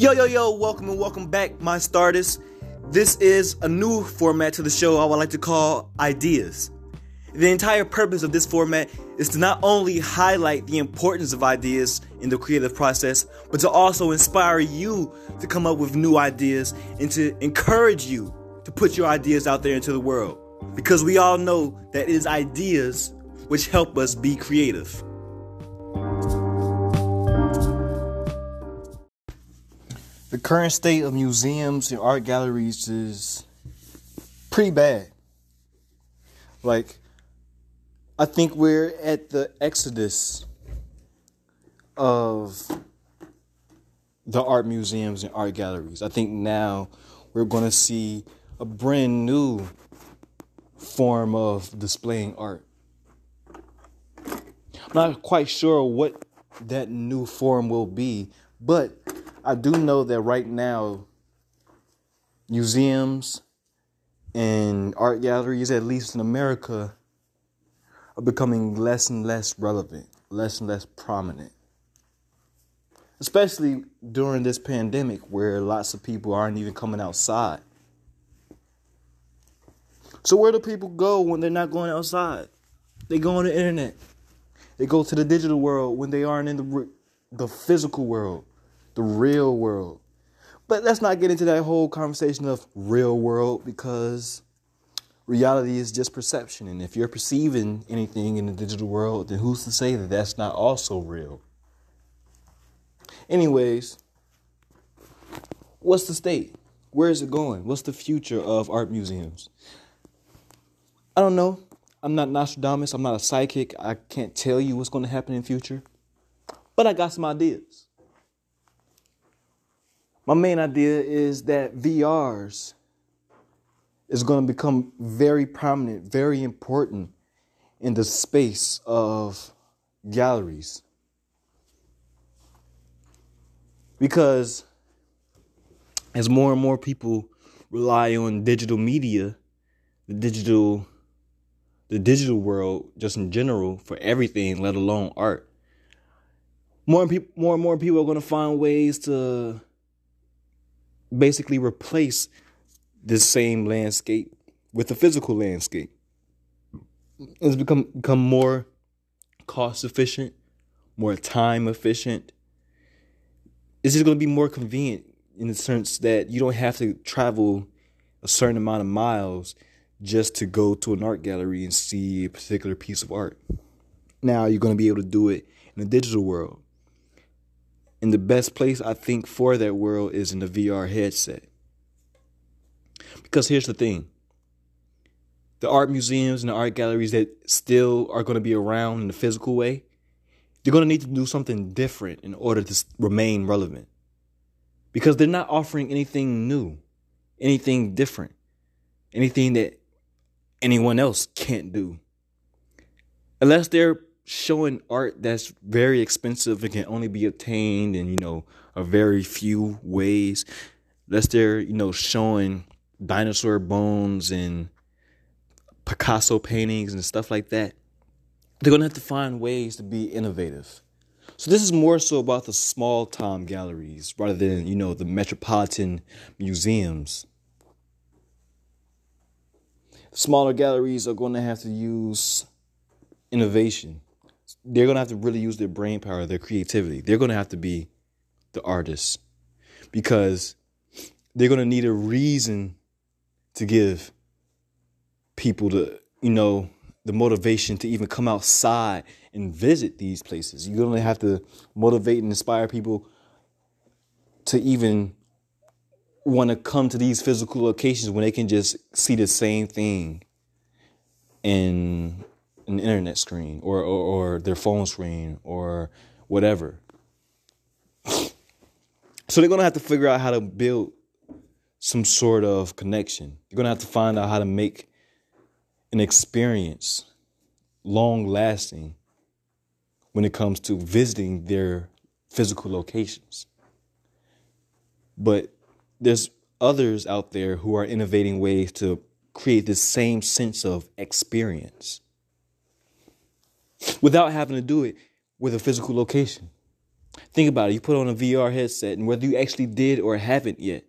Yo, yo, yo, welcome and welcome back, my starters. This is a new format to the show I would like to call Ideas. The entire purpose of this format is to not only highlight the importance of ideas in the creative process, but to also inspire you to come up with new ideas and to encourage you to put your ideas out there into the world. Because we all know that it is ideas which help us be creative. The current state of museums and art galleries is pretty bad. Like, I think we're at the exodus of the art museums and art galleries. I think now we're going to see a brand new form of displaying art. I'm not quite sure what that new form will be, but I do know that right now, museums and art galleries, at least in America, are becoming less and less relevant, less and less prominent. Especially during this pandemic where lots of people aren't even coming outside. So, where do people go when they're not going outside? They go on the internet. They go to the digital world when they aren't in the, the physical world the real world. But let's not get into that whole conversation of real world because reality is just perception. And if you're perceiving anything in the digital world, then who's to say that that's not also real? Anyways, what's the state? Where is it going? What's the future of art museums? I don't know. I'm not Nostradamus. I'm not a psychic. I can't tell you what's going to happen in future. But I got some ideas. My main idea is that VRs is going to become very prominent, very important in the space of galleries. Because as more and more people rely on digital media, the digital the digital world just in general for everything, let alone art. More and people more and more people are going to find ways to basically replace this same landscape with a physical landscape. It's become become more cost efficient, more time efficient. It's just going to be more convenient in the sense that you don't have to travel a certain amount of miles just to go to an art gallery and see a particular piece of art. Now you're going to be able to do it in the digital world. And the best place I think for that world is in the VR headset. Because here's the thing the art museums and the art galleries that still are going to be around in the physical way, they're going to need to do something different in order to remain relevant. Because they're not offering anything new, anything different, anything that anyone else can't do. Unless they're showing art that's very expensive and can only be obtained in you know a very few ways. Unless they're you know showing dinosaur bones and picasso paintings and stuff like that. They're to have to find ways to be innovative. So this is more so about the small time galleries rather than you know the metropolitan museums. Smaller galleries are going to have to use innovation they're to have to really use their brain power, their creativity. They're to have to be the artists because they're to need a reason to give people the, you know, the motivation to even come outside and visit these places. You're to have to motivate and inspire people to even want to come to these physical locations when they can just see the same thing in internet screen or, or, or their phone screen or whatever. So they're gonna have to figure out how to build some sort of connection. You're gonna have to find out how to make an experience long lasting when it comes to visiting their physical locations. But there's others out there who are innovating ways to create this same sense of experience without having to do it with a physical location. Think about it. You put on a VR headset, and whether you actually did or haven't yet,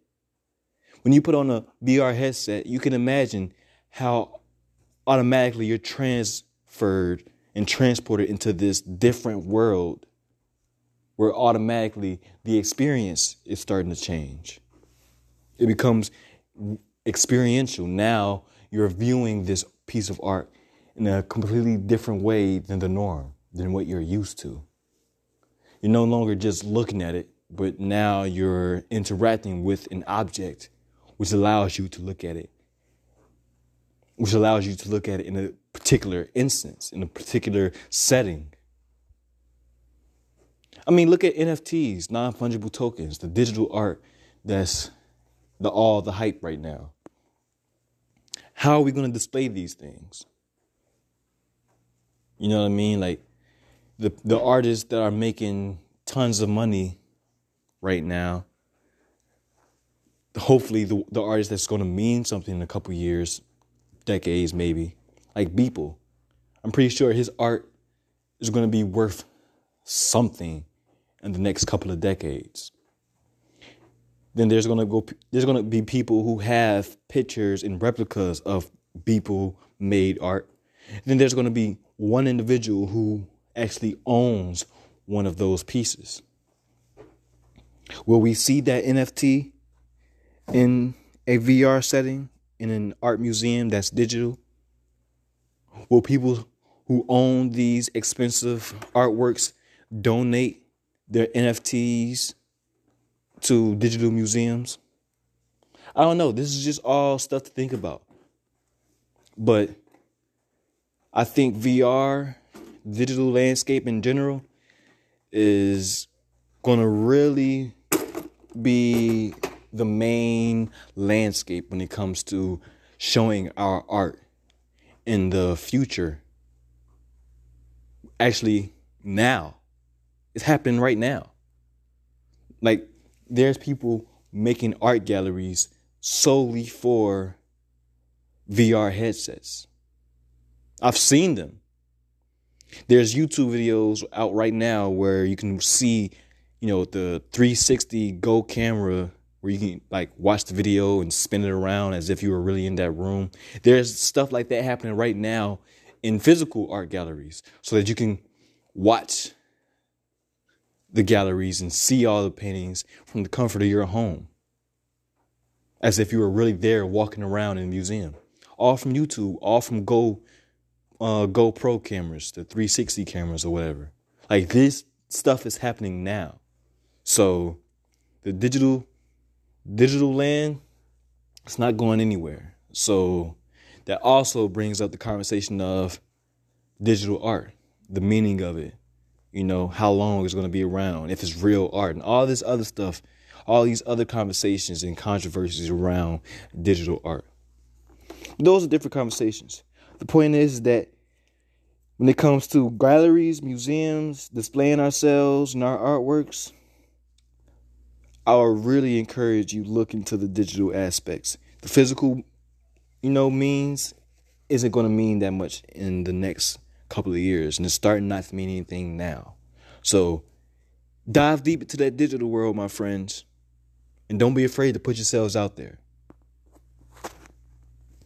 when you put on a VR headset, you can imagine how automatically you're transferred and transported into this different world where automatically the experience is starting to change. It becomes experiential. Now you're viewing this piece of art in a completely different way than the norm, than what you're used to. You're no longer just looking at it, but now you're interacting with an object, which allows you to look at it, which allows you to look at it in a particular instance, in a particular setting. I mean, look at NFTs, non fungible tokens, the digital art that's the all the hype right now. How are we going to display these things? You know what I mean? Like the the artists that are making tons of money right now. Hopefully, the the artist that's going to mean something in a couple years, decades maybe, like Beeple. I'm pretty sure his art is going to be worth something in the next couple of decades. Then there's going to go there's going to be people who have pictures and replicas of Beeple made art. Then there's going to be one individual who actually owns one of those pieces. Will we see that NFT in a VR setting in an art museum that's digital? Will people who own these expensive artworks donate their NFTs to digital museums? I don't know. This is just all stuff to think about. But I think VR, digital landscape in general, is to really be the main landscape when it comes to showing our art in the future. Actually, now. It's happening right now. Like, there's people making art galleries solely for VR headsets. I've seen them. There's YouTube videos out right now where you can see, you know, the 360 Go camera where you can like watch the video and spin it around as if you were really in that room. There's stuff like that happening right now in physical art galleries so that you can watch the galleries and see all the paintings from the comfort of your home as if you were really there walking around in a museum. All from YouTube, all from Go uh, GoPro cameras, the 360 cameras or whatever. Like this stuff is happening now. So the digital digital land it's not going anywhere. So that also brings up the conversation of digital art, the meaning of it, you know, how long it's going to be around, if it's real art, and all this other stuff, all these other conversations and controversies around digital art. Those are different conversations. The point is that when it comes to galleries, museums, displaying ourselves and our artworks, I would really encourage you look into the digital aspects. The physical, you know, means isn't going to mean that much in the next couple of years, and it's starting not to mean anything now. So dive deep into that digital world, my friends, and don't be afraid to put yourselves out there.